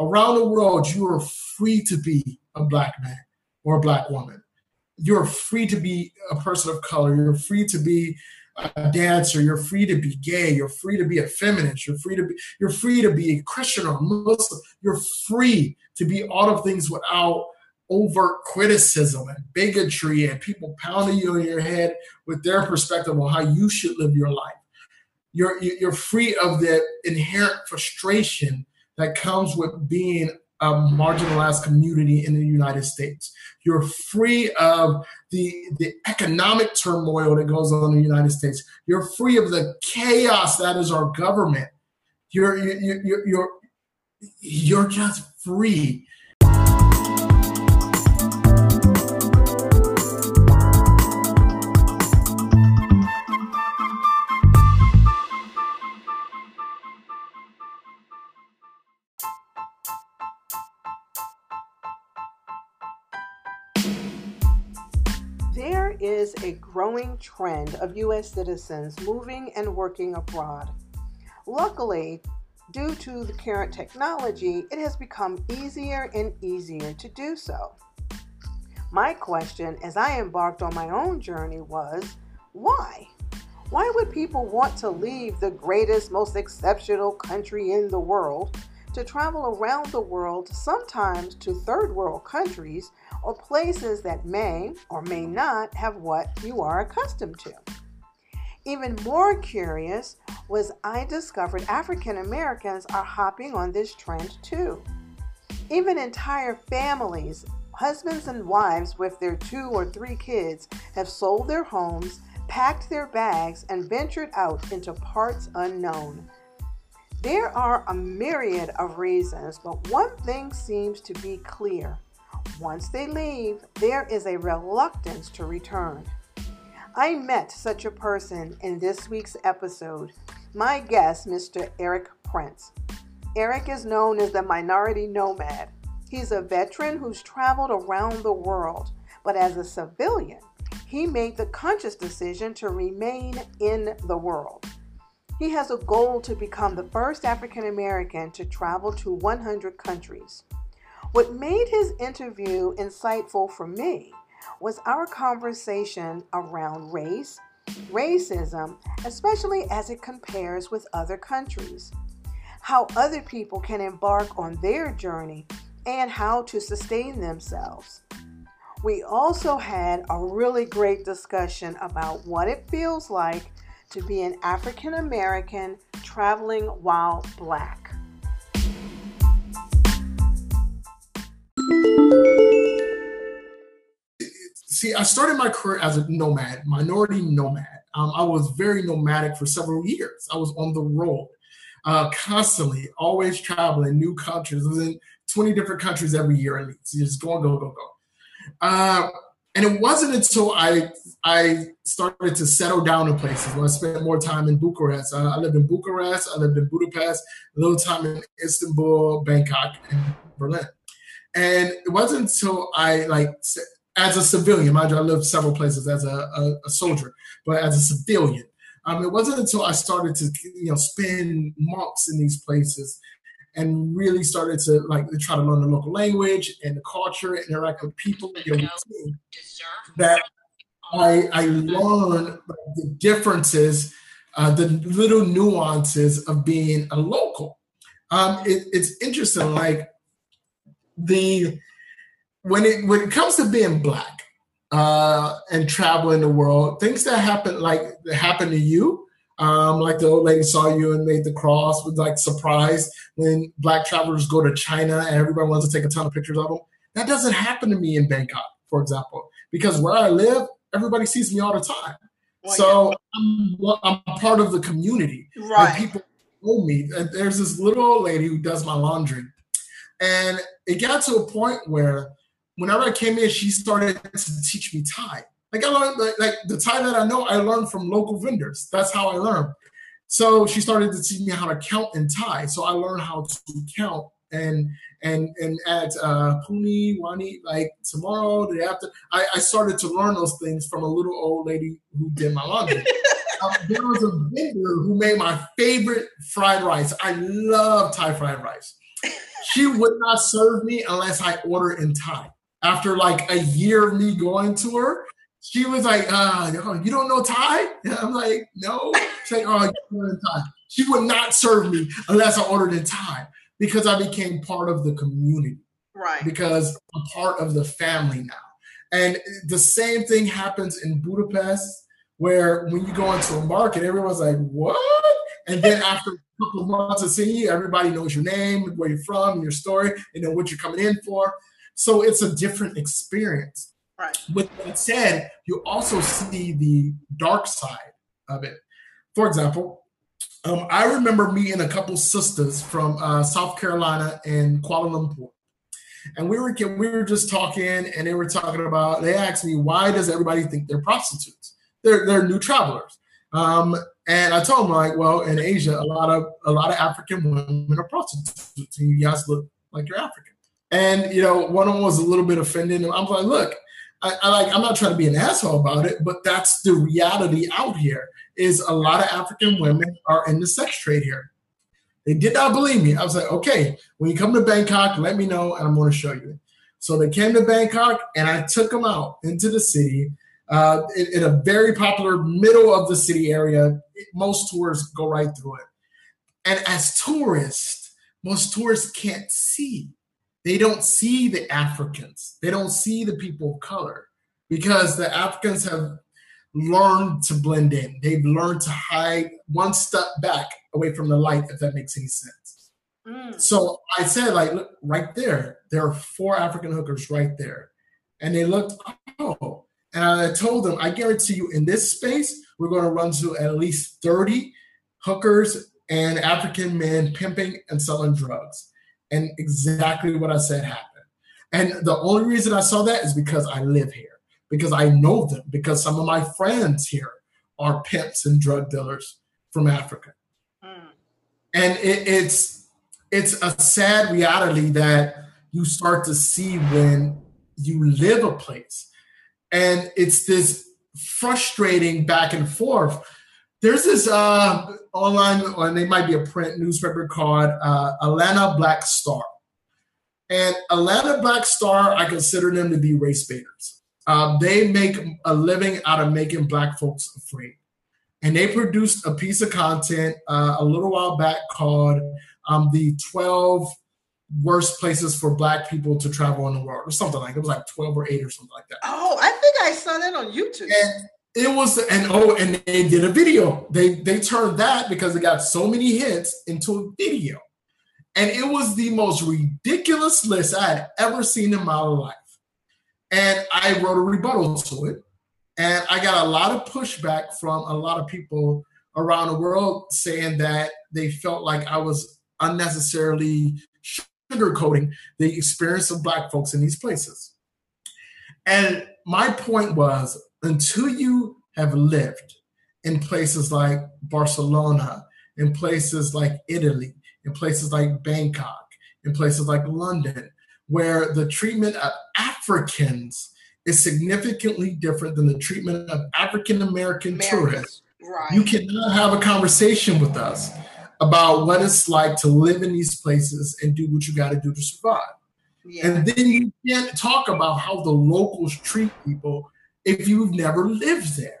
around the world, you are free to be a black man or a black woman. You're free to be a person of color. You're free to be a dancer. You're free to be gay. You're free to be a feminist. You're free to be. You're free to be a Christian or Muslim. You're free to be all of things without overt criticism and bigotry and people pounding you in your head with their perspective on how you should live your life. You're you're free of the inherent frustration that comes with being a marginalized community in the United States. You're free of the, the economic turmoil that goes on in the United States. You're free of the chaos that is our government. You're, you're, you're, you're, you're just free is a growing trend of U.S. citizens moving and working abroad. Luckily, due to the current technology, it has become easier and easier to do so. My question as I embarked on my own journey was why? Why would people want to leave the greatest, most exceptional country in the world to travel around the world, sometimes to third world countries or places that may or may not have what you are accustomed to. Even more curious was I discovered African Americans are hopping on this trend too. Even entire families, husbands and wives with their two or three kids, have sold their homes, packed their bags, and ventured out into parts unknown. There are a myriad of reasons, but one thing seems to be clear. Once they leave, there is a reluctance to return. I met such a person in this week's episode. My guest, Mr. Eric Prince. Eric is known as the minority nomad. He's a veteran who's traveled around the world, but as a civilian, he made the conscious decision to remain in the world. He has a goal to become the first African American to travel to 100 countries. What made his interview insightful for me was our conversation around race, racism, especially as it compares with other countries, how other people can embark on their journey, and how to sustain themselves. We also had a really great discussion about what it feels like to be an African American traveling while black. See, I started my career as a nomad, minority nomad. Um, I was very nomadic for several years. I was on the road uh, constantly, always traveling, new countries. I was in 20 different countries every year at least. Just go, go, go, go. Uh, and it wasn't until I I started to settle down in places when I spent more time in Bucharest. I, I lived in Bucharest, I lived in Budapest, a little time in Istanbul, Bangkok, and Berlin. And it wasn't until I like as a civilian, mind you, I lived several places as a, a, a soldier, but as a civilian, um, it wasn't until I started to you know spend months in these places and really started to like try to learn the local language and the culture, and interact with people, that I, I learned the differences, uh, the little nuances of being a local. Um, it, it's interesting, like the when it when it comes to being black uh, and traveling the world, things that happen like that happen to you um, like the old lady saw you and made the cross, was like surprised when black travelers go to China and everybody wants to take a ton of pictures of them. That doesn't happen to me in Bangkok, for example, because where I live, everybody sees me all the time. Well, so yeah. I'm, I'm part of the community. Right. people know me. And there's this little old lady who does my laundry. And it got to a point where whenever I came in, she started to teach me Thai. Like I learned like, like the Thai that I know, I learned from local vendors. That's how I learned. So she started to teach me how to count in Thai. So I learned how to count and and and at uh Puni, Wani, like tomorrow, the after. I, I started to learn those things from a little old lady who did my laundry. um, there was a vendor who made my favorite fried rice. I love Thai fried rice. she would not serve me unless I order in Thai. After like a year of me going to her, she was like, uh, you don't know Thai? And I'm like, no. She's like, oh, you Thai. She would not serve me unless I ordered in Thai because I became part of the community. Right. Because I'm part of the family now. And the same thing happens in Budapest, where when you go into a market, everyone's like, what? And then after a couple of months of seeing you, everybody knows your name, where you're from, your story, you know what you're coming in for. So it's a different experience. Right. With that said, you also see the dark side of it. For example, um, I remember meeting a couple sisters from uh, South Carolina and Kuala Lumpur, and we were we were just talking, and they were talking about. They asked me, "Why does everybody think they're prostitutes? They're they're new travelers." Um, and I told them like, well, in Asia, a lot of a lot of African women are prostitutes, and you guys look like you're African. And you know, one of them was a little bit offended, and I'm like, look, I, I, like I'm not trying to be an asshole about it, but that's the reality out here. Is a lot of African women are in the sex trade here. They did not believe me. I was like, okay, when you come to Bangkok, let me know, and I'm going to show you. So they came to Bangkok, and I took them out into the city uh, in, in, a very popular middle of the city area. Most tourists go right through it, and as tourists, most tourists can't see they don't see the Africans. They don't see the people of color because the Africans have learned to blend in. They've learned to hide one step back away from the light, if that makes any sense. Mm. So I said, like, look, right there, there are four African hookers right there. And they looked, oh. And I told them, I guarantee you, in this space, we're going to run to at least 30 hookers and African men pimping and selling drugs. And exactly what I said happened. And the only reason I saw that is because I live here, because I know them, because some of my friends here are pimps and drug dealers from Africa. Mm. And it, it's it's a sad reality that you start to see when you live a place. And it's this frustrating back and forth. There's this uh, online, or they might be a print newspaper called uh, Atlanta Black Star. And Atlanta Black Star, I consider them to be race baiters. Uh, they make a living out of making black folks afraid. And they produced a piece of content uh, a little while back called um, the 12 worst places for black people to travel in the world or something like it. it was like 12 or 8 or something like that. Oh, I think I saw that on YouTube. And it was and oh and they did a video. They they turned that because it got so many hits into a video. And it was the most ridiculous list i had ever seen in my life. And i wrote a rebuttal to it. And i got a lot of pushback from a lot of people around the world saying that they felt like i was unnecessarily sugarcoating the experience of black folks in these places. And my point was until you have lived in places like Barcelona, in places like Italy, in places like Bangkok, in places like London, where the treatment of Africans is significantly different than the treatment of African American tourists. Right. You cannot have a conversation with us about what it's like to live in these places and do what you got to do to survive. Yeah. And then you can't talk about how the locals treat people if you've never lived there.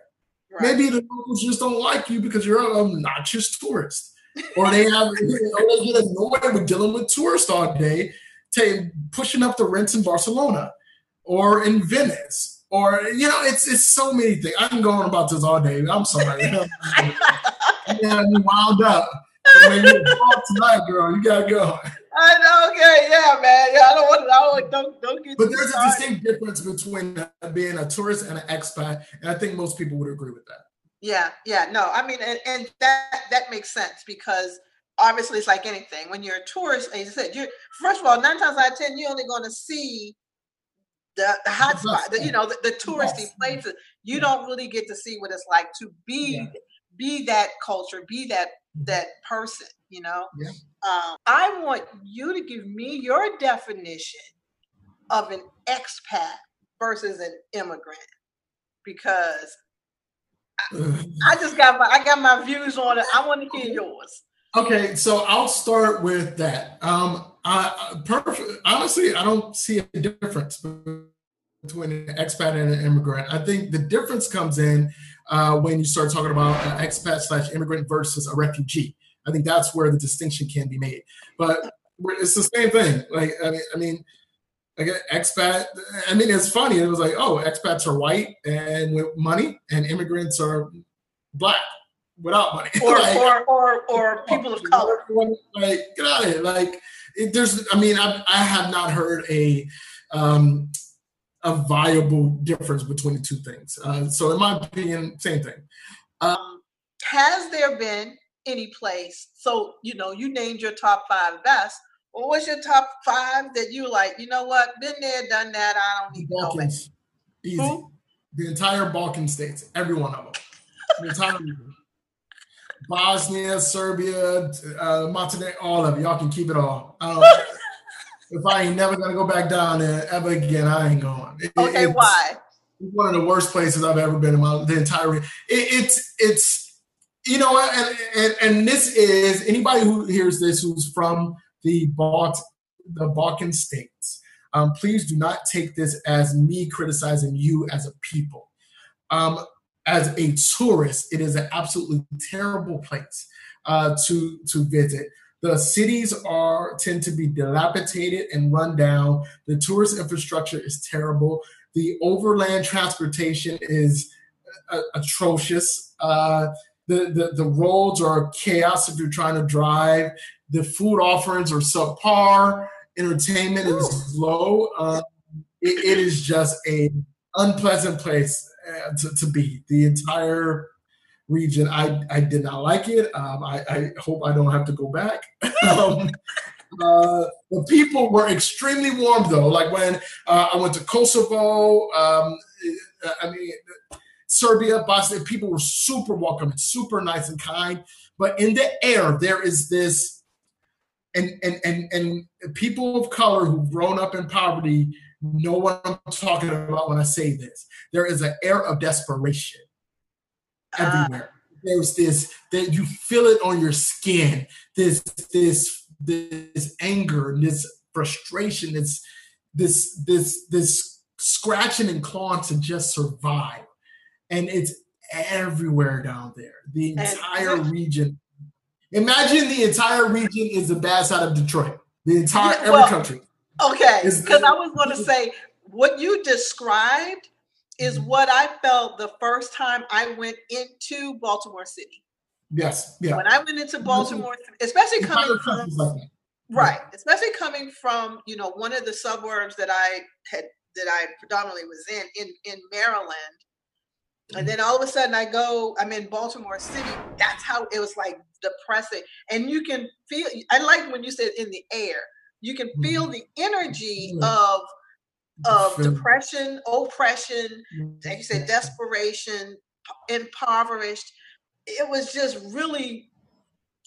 Right. Maybe the locals just don't like you because you're an obnoxious tourist. Or they have or they get annoyed with dealing with tourists all day, to pushing up the rents in Barcelona or in Venice. Or you know, it's it's so many things. I can go on about this all day. I'm sorry. yeah, you wound up. When you tonight, girl, you gotta go. I know, okay, yeah, man. Yeah, I don't want to, I don't, don't, don't get But there's started. a distinct difference between being a tourist and an expat, and I think most people would agree with that. Yeah, yeah, no, I mean, and, and that that makes sense because obviously it's like anything. When you're a tourist, as you said, you're first of all, nine times out of ten, you're only going to see the, the hot spot, the, you know, the, the touristy places. You yeah. don't really get to see what it's like to be yeah. be that culture, be that that person you know yeah. um, i want you to give me your definition of an expat versus an immigrant because I, I just got my i got my views on it i want to hear yours Okay, so I'll start with that. Um, I, perfect. Honestly, I don't see a difference between an expat and an immigrant. I think the difference comes in uh, when you start talking about an expat slash immigrant versus a refugee. I think that's where the distinction can be made. But it's the same thing. Like I mean, I mean, like expat. I mean, it's funny. It was like, oh, expats are white and with money, and immigrants are black without money, or like, or, or or people of color. Like, get out of here! Like, it, there's. I mean, I, I have not heard a um, a viable difference between the two things. Uh, so, in my opinion, same thing. Um, has there been any place? So, you know, you named your top five best. What was your top five that you like? You know what? Been there, done that. I don't need Balkans. know it. Easy. Who? The entire Balkan states, every one of them. The entire Bosnia, Serbia, uh, Montenegro, all of it. Y'all can keep it all. Um, if I ain't never gonna go back down there ever again, I ain't going. It, okay, it's why? One of the worst places I've ever been in my the entire. It, it's it's you know, and, and and this is anybody who hears this who's from the Balt, the Balkan states. Um, please do not take this as me criticizing you as a people. Um, as a tourist, it is an absolutely terrible place uh, to to visit. The cities are tend to be dilapidated and run down. The tourist infrastructure is terrible. The overland transportation is uh, atrocious. Uh, the, the, the roads are chaos if you're trying to drive. The food offerings are subpar. Entertainment is low. Uh, it, it is just a unpleasant place uh, to, to be. The entire region, I, I did not like it. Um, I, I, hope I don't have to go back. um, uh, the people were extremely warm, though. Like when uh, I went to Kosovo, um, I mean, Serbia, Bosnia, people were super welcoming, super nice and kind. But in the air, there is this, and and and and people of color who've grown up in poverty know what I'm talking about when I say this. There is an air of desperation. Everywhere. Uh. There's this that you feel it on your skin. This this this anger, this frustration, this this this this scratching and clawing to just survive, and it's everywhere down there. The entire region. Imagine the entire region is the bad side of Detroit. The entire every well, country. Okay, because I was going to say what you described is mm-hmm. what I felt the first time I went into Baltimore City. Yes, yeah. When I went into Baltimore, especially coming from right, especially coming from you know one of the suburbs that I had that I predominantly was in in in Maryland, and then all of a sudden I go, I'm in Baltimore City. That's how it was like depressing, and you can feel. I like when you said in the air you can feel mm-hmm. the energy of of depression, oppression, like you said, desperation, impoverished. It was just really,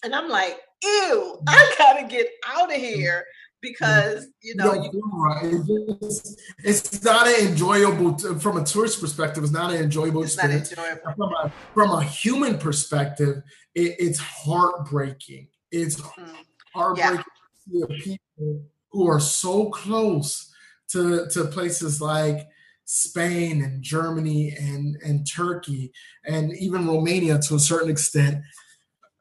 and I'm like, ew, I mm. gotta get out of mm. here mm. because you know you, it's, it's, not an enjoyable from a tourist perspective. It's not an enjoyable it's experience. Enjoyable. From a from a human perspective, it, it's heartbreaking. It's mm. heartbreaking. Yeah people who are so close to, to places like Spain and Germany and, and Turkey and even Romania to a certain extent.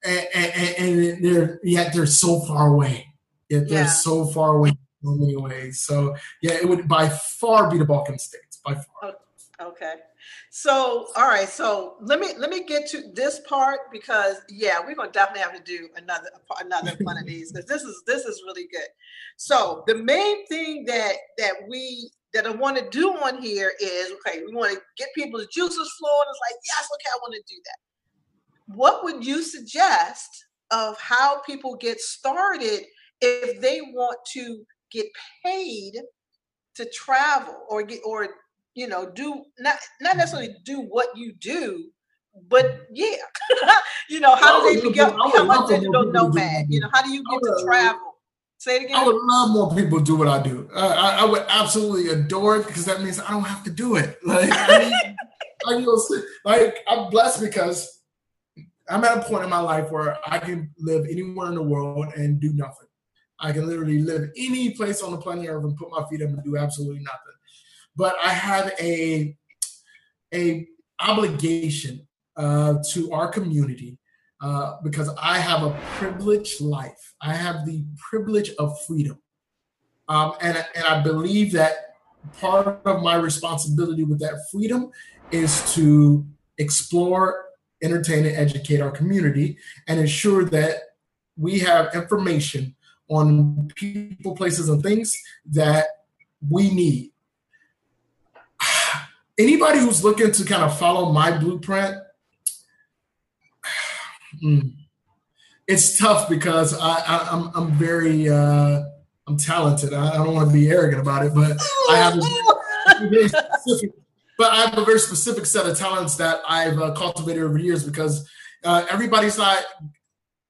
And, and, and they're yet they're so far away. Yet they're yeah. so far away in so many ways. So yeah, it would by far be the Balkan states by far. Okay. So, all right. So let me let me get to this part because yeah, we're gonna definitely have to do another another one of these because this is this is really good. So the main thing that that we that I want to do on here is okay. We want to get people's juices flowing. It's like yes, okay, I want to do that. What would you suggest of how people get started if they want to get paid to travel or get or you know, do not not necessarily do what you do, but yeah, you know, how do they become, become a digital nomad? You know, how do you get to travel? Say it again. I would love more people do what I do. Uh, I, I, would absolutely adore it because that means I don't have to do it. Like, I mean, I like I'm blessed because I'm at a point in my life where I can live anywhere in the world and do nothing. I can literally live any place on the planet Earth and put my feet up and do absolutely nothing. But I have a a obligation uh, to our community uh, because I have a privileged life. I have the privilege of freedom, um, and and I believe that part of my responsibility with that freedom is to explore, entertain, and educate our community and ensure that we have information on people, places, and things that we need. Anybody who's looking to kind of follow my blueprint, hmm, it's tough because I, I am I'm, I'm very uh, I'm talented. I, I don't want to be arrogant about it, but I have a very specific, but I have a very specific set of talents that I've uh, cultivated over years because uh, everybody's not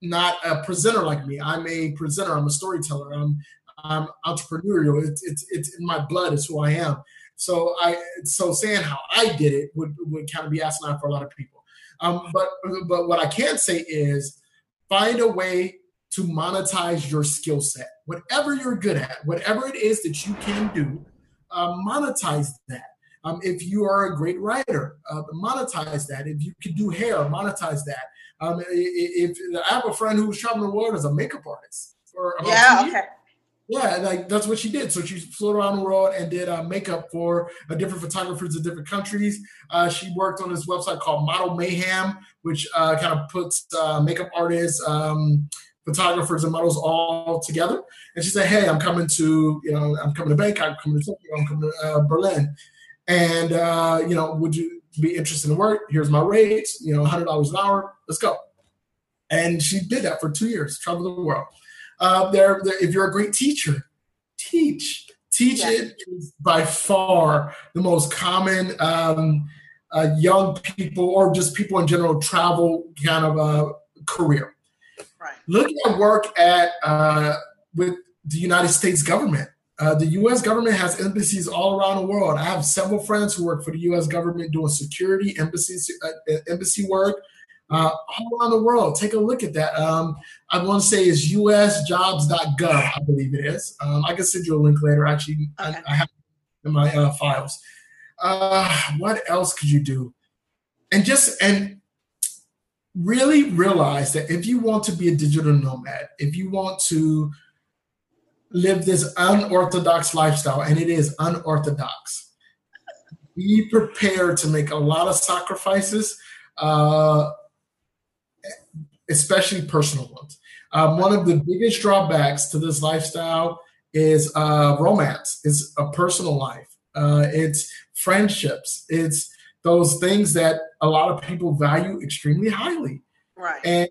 not a presenter like me. I'm a presenter. I'm a storyteller. I'm I'm entrepreneurial. It's it's it's in my blood. It's who I am. So I so saying how I did it would would kind of be asinine for a lot of people. Um, but but what I can say is find a way to monetize your skill set. Whatever you're good at, whatever it is that you can do, uh, monetize that. Um, if you are a great writer, uh, monetize that. If you can do hair, monetize that. Um, if, if I have a friend who was traveling the world as a makeup artist for about yeah, okay. Years. Yeah, like that's what she did. So she flew around the world and did uh, makeup for uh, different photographers in different countries. Uh, she worked on this website called Model Mayhem, which uh, kind of puts uh, makeup artists, um, photographers, and models all together. And she said, "Hey, I'm coming to you know, I'm coming to Bangkok, I'm coming to Tokyo, I'm coming to uh, Berlin, and you know, would you be interested in work? Here's my rates. You know, hundred dollars an hour. Let's go." And she did that for two years, traveled the world. Uh, there, if you're a great teacher, teach. Teach yeah. it is by far the most common um, uh, young people or just people in general travel kind of uh, career. Right. Look at work at uh, with the United States government. Uh, the U.S. government has embassies all around the world. I have several friends who work for the U.S. government doing security, embassy, uh, embassy work, uh, all around the world. Take a look at that. Um, I want to say is usjobs.gov, I believe it is. Um, I can send you a link later. Actually, okay. I, I, have in my uh, files. Uh, what else could you do? And just and really realize that if you want to be a digital nomad, if you want to live this unorthodox lifestyle, and it is unorthodox, be prepared to make a lot of sacrifices. Uh, especially personal ones. Um, one of the biggest drawbacks to this lifestyle is uh, romance. It's a personal life. Uh, it's friendships. It's those things that a lot of people value extremely highly. Right. And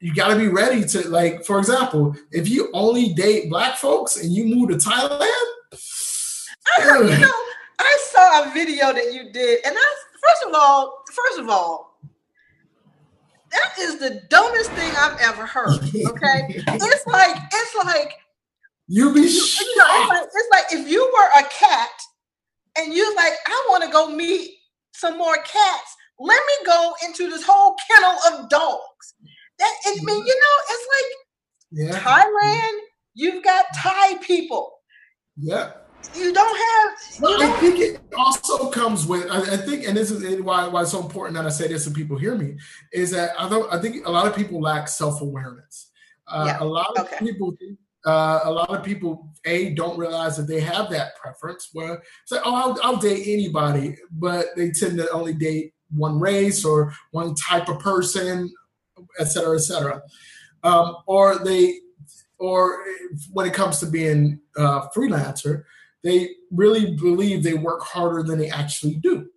you got to be ready to, like, for example, if you only date black folks and you move to Thailand. I, you know, I saw a video that you did, and I first of all, first of all, that is the dumbest thing I've ever heard. Okay, it's like it's like you be you, you know, it's, like, it's like if you were a cat and you're like, I want to go meet some more cats. Let me go into this whole kennel of dogs. That I mean, you know, it's like yeah. Thailand. You've got Thai people. Yeah you don't have. Don't I think it also comes with. I, I, think, and this is why why it's so important that I say this and people hear me is that I don't. I think a lot of people lack self awareness. Uh, yeah. A lot of okay. people. Uh, a lot of people a don't realize that they have that preference where it's like oh I'll, I'll date anybody but they tend to only date one race or one type of person et cetera et cetera um, or they or when it comes to being a freelancer they really believe they work harder than they actually do.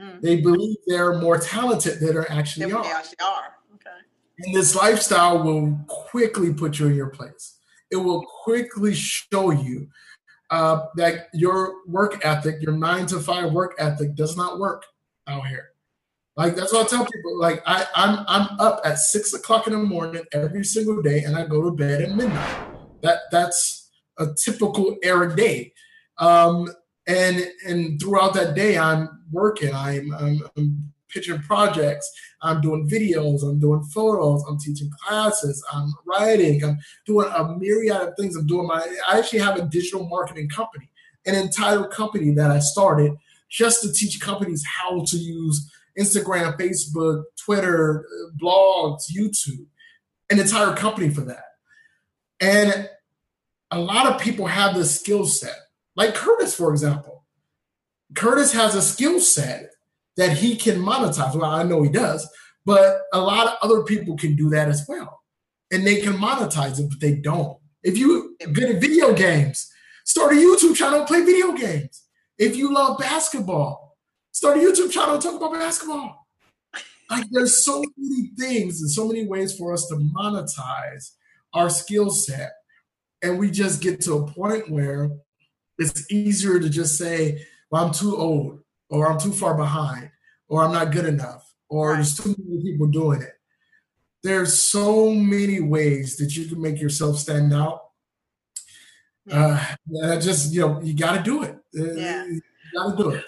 Mm. They believe they're more talented than they actually are. They actually are. Okay. And this lifestyle will quickly put you in your place. It will quickly show you uh, that your work ethic, your nine to five work ethic, does not work out here. Like that's what I tell people. Like I, I'm I'm up at six o'clock in the morning every single day, and I go to bed at midnight. That that's a typical era day. Um, and and throughout that day, I'm working. I'm, I'm, I'm pitching projects. I'm doing videos. I'm doing photos. I'm teaching classes. I'm writing. I'm doing a myriad of things. I'm doing my. I actually have a digital marketing company, an entire company that I started just to teach companies how to use Instagram, Facebook, Twitter, blogs, YouTube, an entire company for that. And a lot of people have the skill set, like Curtis, for example. Curtis has a skill set that he can monetize. Well, I know he does, but a lot of other people can do that as well. And they can monetize it, but they don't. If you good at video games, start a YouTube channel and play video games. If you love basketball, start a YouTube channel and talk about basketball. Like there's so many things and so many ways for us to monetize our skill set. And we just get to a point where it's easier to just say, well, I'm too old, or I'm too far behind, or I'm not good enough, or right. there's too many people doing it. There's so many ways that you can make yourself stand out. Uh, just you know, you got to do it. Uh, yeah, you got to do it.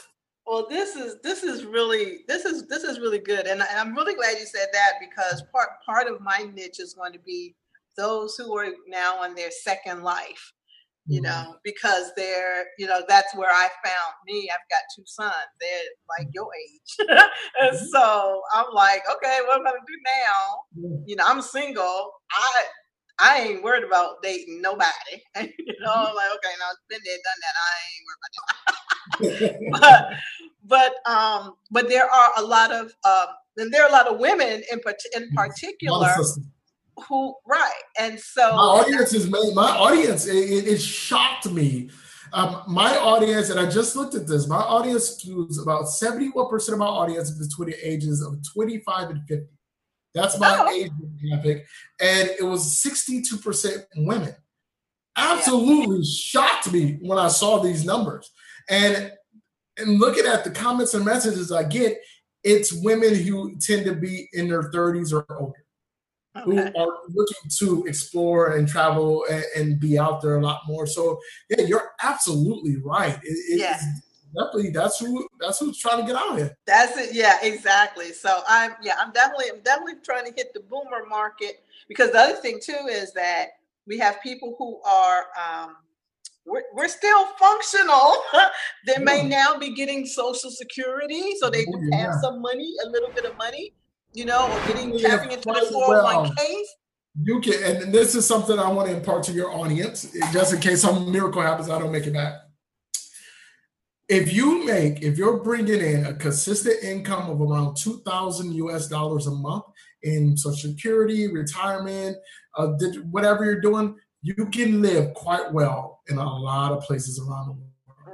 Well, this is this is really this is this is really good, and I'm really glad you said that because part part of my niche is going to be those who are now on their second life you mm-hmm. know, because they're, you know, that's where I found me. I've got two sons. They're like your age. and mm-hmm. so I'm like, okay, what am I gonna do now? You know, I'm single. I I ain't worried about dating nobody. you know, I'm like, okay, now I've been there, done that. I ain't worried about that. but but um but there are a lot of um and there are a lot of women in, in particular who right. And so my audience is made my audience it, it, shocked me. Um, my audience and i just looked at this my audience skews about 71% of my audience is between the ages of 25 and 50 that's my oh. age demographic and it was 62% women. Absolutely yeah. shocked me when i saw these numbers. And and looking at the comments and messages i get it's women who tend to be in their 30s or older okay. who are looking to explore and travel and, and, be out there a lot more. So yeah, you're absolutely right. It, yeah. Definitely, that's who that's who's trying to get out here. That's it. Yeah, exactly. So I'm yeah, I'm definitely I'm definitely trying to hit the boomer market because the other thing too is that we have people who are um, we're, we're still functional. they may now be getting social security, so they oh, yeah. have some money, a little bit of money, you know, or getting yeah, tapping into the 401 ks You can, and this is something I want to impart to your audience, just in case some miracle happens, I don't make it back. If you make, if you're bringing in a consistent income of around 2,000 US dollars a month in Social Security, retirement, uh, whatever you're doing, you can live quite well in a lot of places around the world.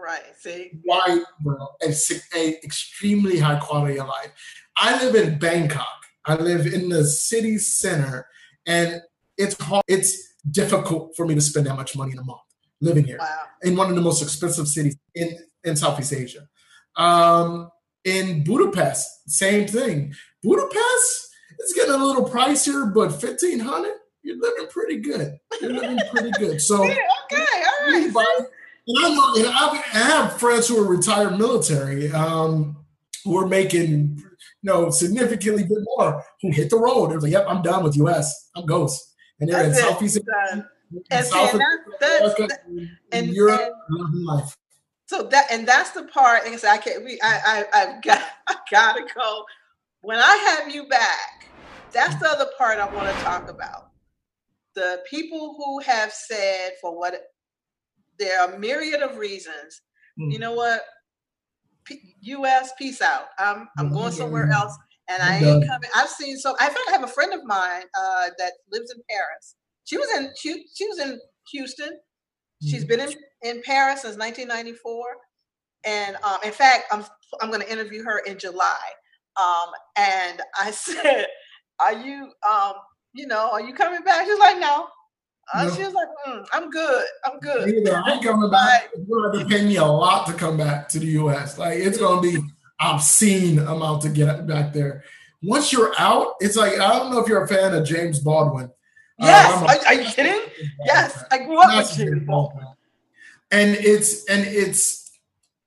Right. See, quite well, a, a extremely high quality of life. I live in Bangkok. I live in the city center, and it's hard, it's difficult for me to spend that much money in a month living here wow. in one of the most expensive cities in, in Southeast Asia. Um, in Budapest, same thing. Budapest is getting a little pricier, but fifteen hundred, you're living pretty good. You're living pretty good. So okay, all right. And I, I have friends who are retired military um, who are making know, significantly bit more who hit the road. They're like, yep, I'm done with US. I'm ghost. And they're that's in Southeast. And, South and, that's, that's, and, Europe, and, life. So that and that's the part. And so I can't. We I I I've got I gotta go. When I have you back, that's the other part I want to talk about. The people who have said for what there are a myriad of reasons. Mm. You know what? P- U.S. Peace out. I'm I'm going somewhere else, and I ain't coming. I've seen so. I fact, I have a friend of mine uh, that lives in Paris. She was in she, she was in Houston. She's been in, in Paris since 1994, and um, in fact, I'm I'm going to interview her in July. Um, and I said, "Are you um, you know, are you coming back?" She's like, "No." Uh, no. She was like, mm, "I'm good. I'm good." Either I'm coming back. You're going to pay me a lot to come back to the U.S. Like it's going to be obscene amount to get back there. Once you're out, it's like I don't know if you're a fan of James Baldwin. Uh, yes, uh, are, are, you kidding? Yes, I grew up with James Baldwin. And it's and it's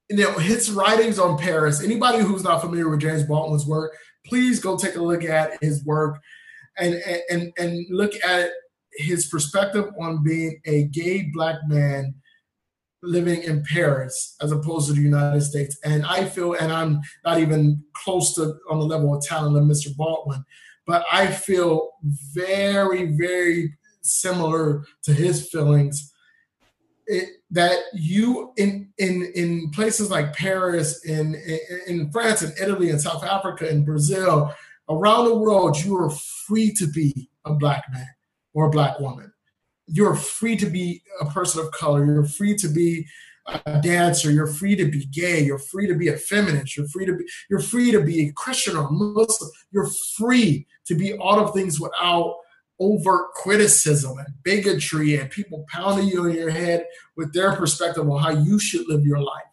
you know his writings on Paris. Anybody who's not familiar with James Baldwin's work, please go take a look at his work and and and look at his perspective on being a gay black man living in Paris as opposed to the United States. And I feel, and I'm not even close to on the level of talent of Mr. Baldwin, but I feel very, very similar to his feelings. It, that you in in in places like Paris, in, in in France, and Italy, and South Africa, and Brazil, around the world, you are free to be a black man or a black woman you're free to be a person of color. You're free to be a dancer. You're free to be gay. You're free to be a feminist. You're free to be you're free to be a Christian or a Muslim. You're free to be all of things without overt criticism and bigotry and people pounding you in your head with their perspective on how you should live your life.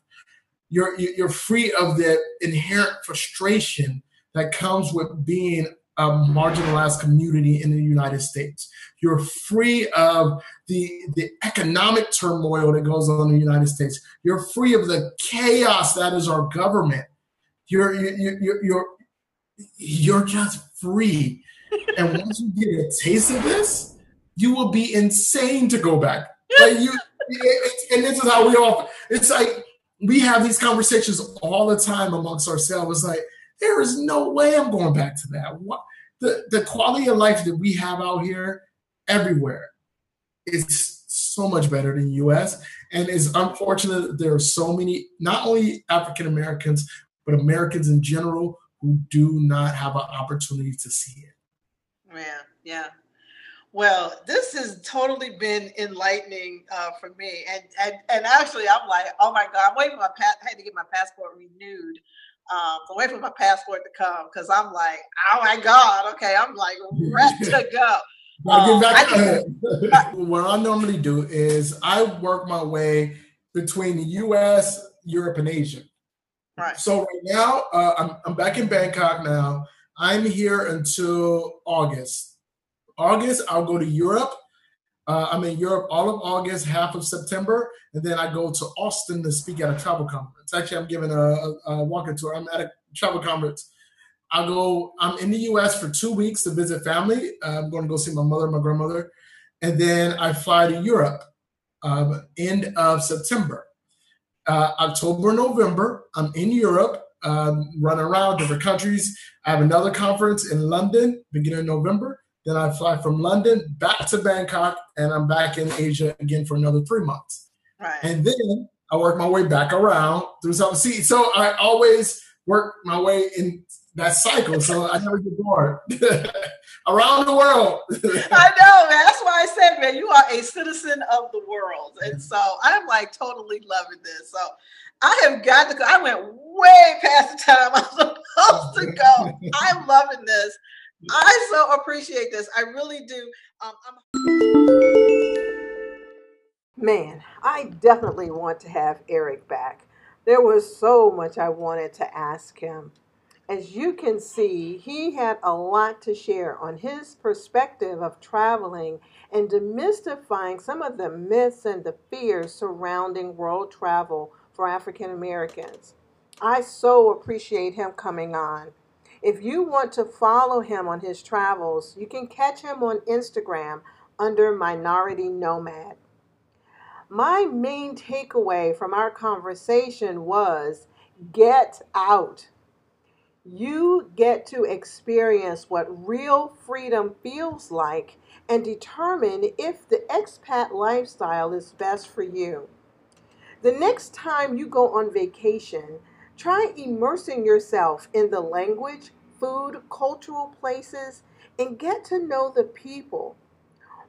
You're you're free of the inherent frustration that comes with being a marginalized community in the United States. You're free of the, the economic turmoil that goes on in the United States. You're free of the chaos that is our government. You're, you're, you're, you're, you're just free. and once you get a taste of this, you will be insane to go back. Like you, and this is how we all, it's like we have these conversations all the time amongst ourselves. It's like, there is no way I'm going back to that. What, the, the quality of life that we have out here everywhere is so much better than US. And it's unfortunate that there are so many, not only African Americans, but Americans in general who do not have an opportunity to see it. Yeah, yeah. Well, this has totally been enlightening uh, for me, and, and and actually, I'm like, oh my god, I'm waiting for my pa- I had to get my passport renewed um, so wait for my passport to come because I'm like, oh my god, okay, I'm like ready to go. Um, I what I normally do is I work my way between the U.S., Europe, and Asia. Right. So right now, uh, I'm, I'm back in Bangkok now. I'm here until August. August, I'll go to Europe. Uh, I'm in Europe all of August, half of September, and then I go to Austin to speak at a travel conference. Actually, I'm giving a, a, a walking tour. I'm at a travel conference. I go. I'm in the U.S. for two weeks to visit family. Uh, I'm going to go see my mother, my grandmother, and then I fly to Europe um, end of September. Uh, October, November, I'm in Europe, um, running around different countries. I have another conference in London beginning of November. Then I fly from London back to Bangkok, and I'm back in Asia again for another three months. Right. And then I work my way back around through some see. So I always work my way in that cycle, so I never get bored. around the world. I know, man. That's why I said, man, you are a citizen of the world, and so I'm like totally loving this. So I have got to. I went way past the time I was supposed to go. I'm loving this. I so appreciate this. I really do. Um, Man, I definitely want to have Eric back. There was so much I wanted to ask him. As you can see, he had a lot to share on his perspective of traveling and demystifying some of the myths and the fears surrounding world travel for African Americans. I so appreciate him coming on. If you want to follow him on his travels, you can catch him on Instagram under Minority Nomad. My main takeaway from our conversation was get out. You get to experience what real freedom feels like and determine if the expat lifestyle is best for you. The next time you go on vacation, Try immersing yourself in the language, food, cultural places, and get to know the people.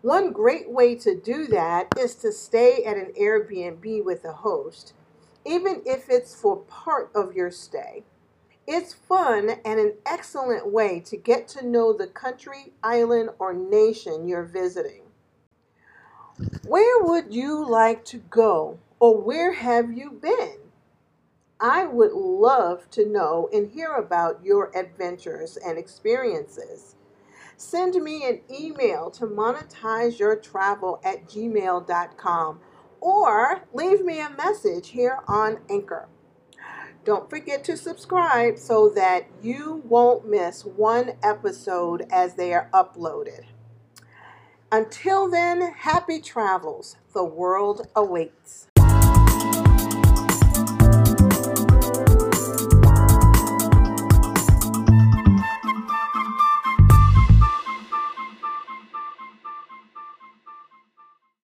One great way to do that is to stay at an Airbnb with a host, even if it's for part of your stay. It's fun and an excellent way to get to know the country, island, or nation you're visiting. Where would you like to go, or where have you been? I would love to know and hear about your adventures and experiences. Send me an email to monetizeyourtravel at gmail.com or leave me a message here on Anchor. Don't forget to subscribe so that you won't miss one episode as they are uploaded. Until then, happy travels. The world awaits.